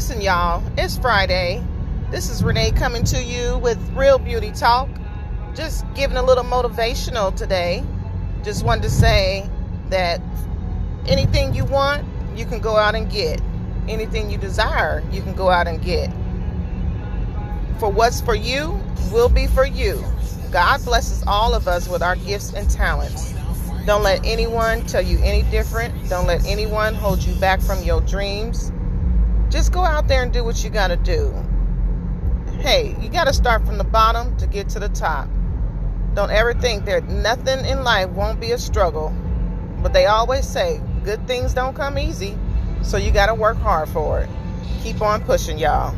Listen, y'all, it's Friday. This is Renee coming to you with Real Beauty Talk. Just giving a little motivational today. Just wanted to say that anything you want, you can go out and get. Anything you desire, you can go out and get. For what's for you will be for you. God blesses all of us with our gifts and talents. Don't let anyone tell you any different. Don't let anyone hold you back from your dreams. Just go out there and do what you got to do. Hey, you got to start from the bottom to get to the top. Don't ever think that nothing in life won't be a struggle. But they always say good things don't come easy, so you got to work hard for it. Keep on pushing, y'all.